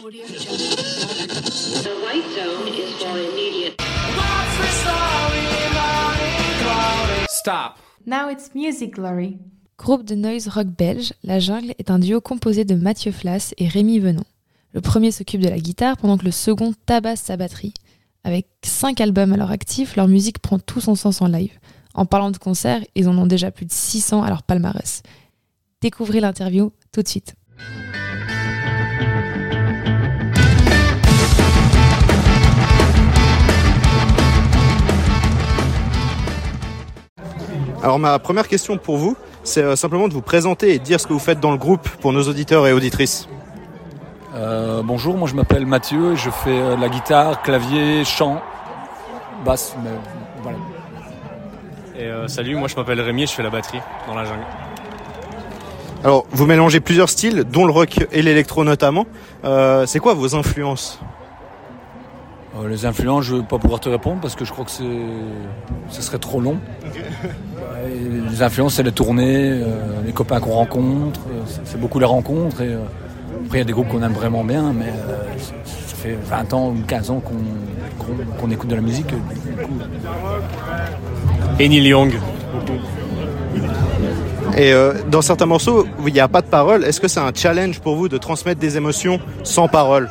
The white zone is for immediate. Stop. Now it's Music Glory. Groupe de noise rock belge, La Jungle est un duo composé de Mathieu Flas et Rémi Venon. Le premier s'occupe de la guitare pendant que le second tabasse sa batterie. Avec 5 albums à leur actif, leur musique prend tout son sens en live. En parlant de concerts, ils en ont déjà plus de 600 à leur palmarès. Découvrez l'interview tout de suite. Alors ma première question pour vous, c'est euh, simplement de vous présenter et de dire ce que vous faites dans le groupe pour nos auditeurs et auditrices. Euh, bonjour, moi je m'appelle Mathieu et je fais euh, la guitare, clavier, chant, basse, mais voilà. Et euh, salut, moi je m'appelle Rémi et je fais la batterie dans la jungle. Alors vous mélangez plusieurs styles, dont le rock et l'électro notamment. Euh, c'est quoi vos influences? Euh, les influences, je ne vais pas pouvoir te répondre parce que je crois que c'est, ce serait trop long. Les influences, c'est les tournées, euh, les copains qu'on rencontre, euh, c'est, beaucoup les rencontres. Et, après, il y a des groupes qu'on aime vraiment bien, mais ça fait 20 ans ou 15 ans qu'on, écoute de la musique. Et Neil Young. Et euh, dans certains morceaux il n'y a pas de paroles, est-ce que c'est un challenge pour vous de transmettre des émotions sans paroles?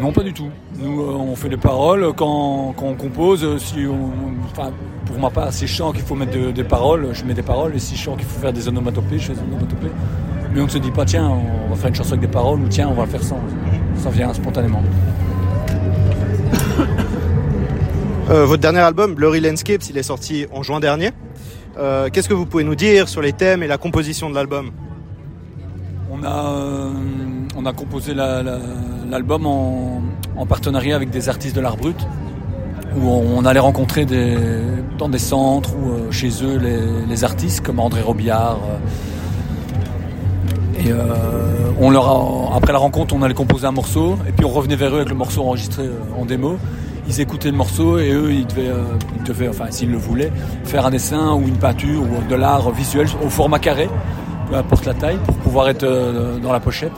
Non, pas du tout. Nous, euh, on fait des paroles quand, quand on compose. euh, Si on, enfin, pour ma part, si je sens qu'il faut mettre de- des paroles, je mets des paroles. Et si je sens qu'il faut faire des onomatopées, je fais des onomatopées. Mais on ne se dit pas, tiens, on va faire une chanson avec des paroles ou tiens, on va le faire sans. Ça vient spontanément. Euh, Votre dernier album, Blurry Landscapes, il est sorti en juin dernier. Euh, Qu'est-ce que vous pouvez nous dire sur les thèmes et la composition de l'album? On a, euh, on a composé la- la- l'album en, en partenariat avec des artistes de l'art brut, où on, allait rencontrer dans des centres ou euh, chez eux les, artistes comme André Robillard. euh, et euh, on leur après la rencontre, on allait composer un morceau, et puis on revenait vers eux avec le morceau enregistré en démo. Ils écoutaient le morceau et eux, ils devaient, ils devaient enfin s'ils le voulaient, faire un dessin ou une peinture ou de l'art visuel au format carré peu importe la taille, pour pouvoir être dans la pochette.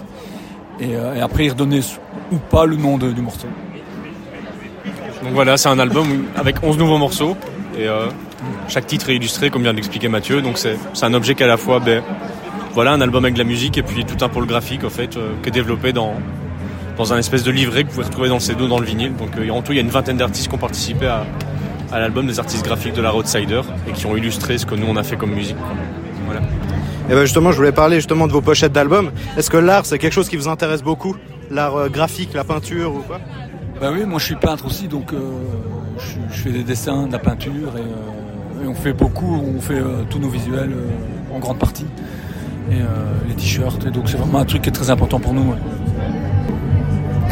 Et, euh, et après, ils redonnaient ou pas le nom de- du morceau. Donc voilà, c'est un album avec 11 nouveaux morceaux. Et euh, chaque titre est illustré, comme vient d'expliquer Mathieu. Donc c'est un objet qui à la fois, ben, voilà, un album avec de la musique et puis tout un pôle graphique, en fait, euh, qui est développé dans, dans un espèce de livret que vous pouvez retrouver dans le CD dans le vinyle. Donc en tout, il y a une vingtaine d'artistes qui ont participé à, l'album, des artistes graphiques de la Roadsider, et qui ont illustré ce que nous on a fait comme musique. Voilà. Et ben justement, je voulais parler justement de vos pochettes d'albums. Est-ce que l'art, c'est quelque chose qui vous intéresse beaucoup? L'art euh, graphique, la peinture ou quoi? Bah oui, moi je suis peintre aussi, donc euh, je, je fais des dessins, de la peinture, et, euh, et on fait beaucoup, on fait euh, tous nos visuels en grande partie, et les t-shirts, et donc c'est vraiment un truc qui est très important pour nous. ouais.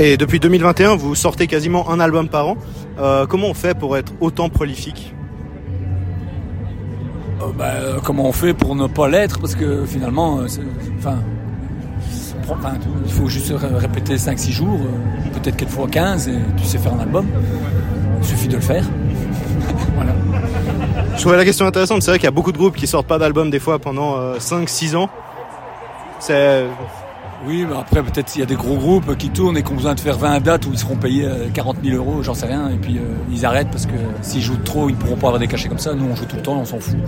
Et depuis 2021, vous sortez quasiment un album par an. Comment on fait pour être autant prolifique? Bah, euh, comment on fait pour ne pas l'être? Parce que finalement, euh, enfin, enfin, il faut juste ré- répéter 5-6 jours, euh, peut-être quelquefois 15, et tu sais faire un album. Il suffit de le faire. voilà. Je trouvais la question intéressante. C'est vrai qu'il y a beaucoup de groupes qui sortent pas d'album des fois pendant 5-6 ans. C'est Oui, mais après, peut-être il y a des gros groupes qui tournent et qui ont besoin de faire 20 dates où ils seront payés euh, 40 000 euros, j'en sais rien, et puis euh, ils arrêtent parce que s'ils jouent trop, ils ne pourront pas avoir des cachets comme ça. Nous, on joue tout le temps, on s'en fout.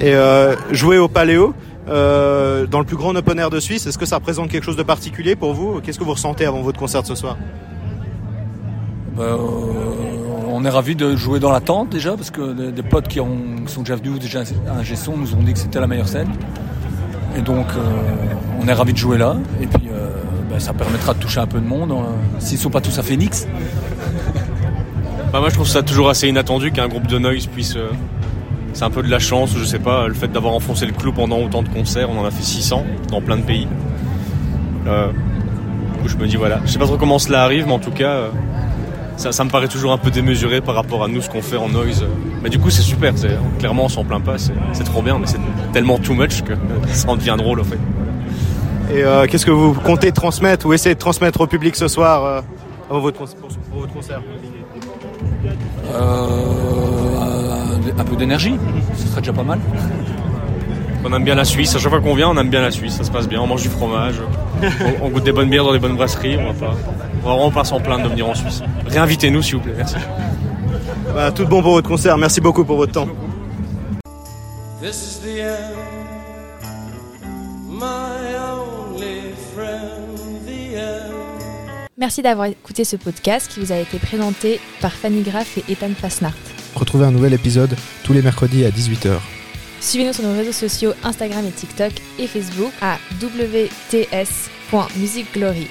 et euh, jouer au Paléo. euh, dans le plus grand open air de Suisse, est-ce que ça représente quelque chose de particulier pour vous? Qu'est-ce que vous ressentez avant votre concert de ce soir? Bah, euh, on est ravis de jouer dans la tente déjà, parce que des, potes qui, ont, qui sont déjà venus déjà à un Gesson nous ont dit que c'était la meilleure scène. Et donc, euh, on est ravis de jouer là. Et puis, euh, bah, ça permettra de toucher un peu de monde. euh, S'ils sont pas tous à Phoenix. Bah, moi je trouve ça toujours assez inattendu qu'un groupe de noise puisse. euh, c'est un peu de la chance, je sais pas, le fait d'avoir enfoncé le clou pendant autant de concerts, on en a fait 600 dans plein de pays. Du coup je me dis voilà, je sais pas trop comment cela arrive, mais en tout cas ça me paraît toujours un peu démesuré par rapport à nous ce qu'on fait en noise. Mais du coup c'est super, c'est- clairement on s'en plaint pas, c'est c'est trop bien, mais c'est tellement too much que ça en devient drôle en fait. Et euh, qu'est-ce que vous comptez transmettre ou essayer de transmettre au public ce soir euh, avant votre, con- pour, pour votre concert? Euh, un peu d'énergie, ce serait déjà pas mal. On aime bien la Suisse. À chaque fois qu'on vient, on aime bien la Suisse. Ça se passe bien. On mange du fromage. on, on goûte des bonnes bières dans des bonnes brasseries. On va pas, on va vraiment pas s'en plaindre de venir en Suisse. Réinvitez-nous, s'il vous plaît. Merci. Bah, tout bon pour votre concert. Merci beaucoup pour votre temps. This is the end, my only friend, the end. Merci d'avoir écouté ce podcast qui vous a été présenté par Fanny Graff et Ethan Fasnart. Retrouvez un nouvel épisode tous les mercredis à 18h. Suivez-nous sur nos réseaux sociaux Instagram et TikTok et Facebook à wts.musicglory.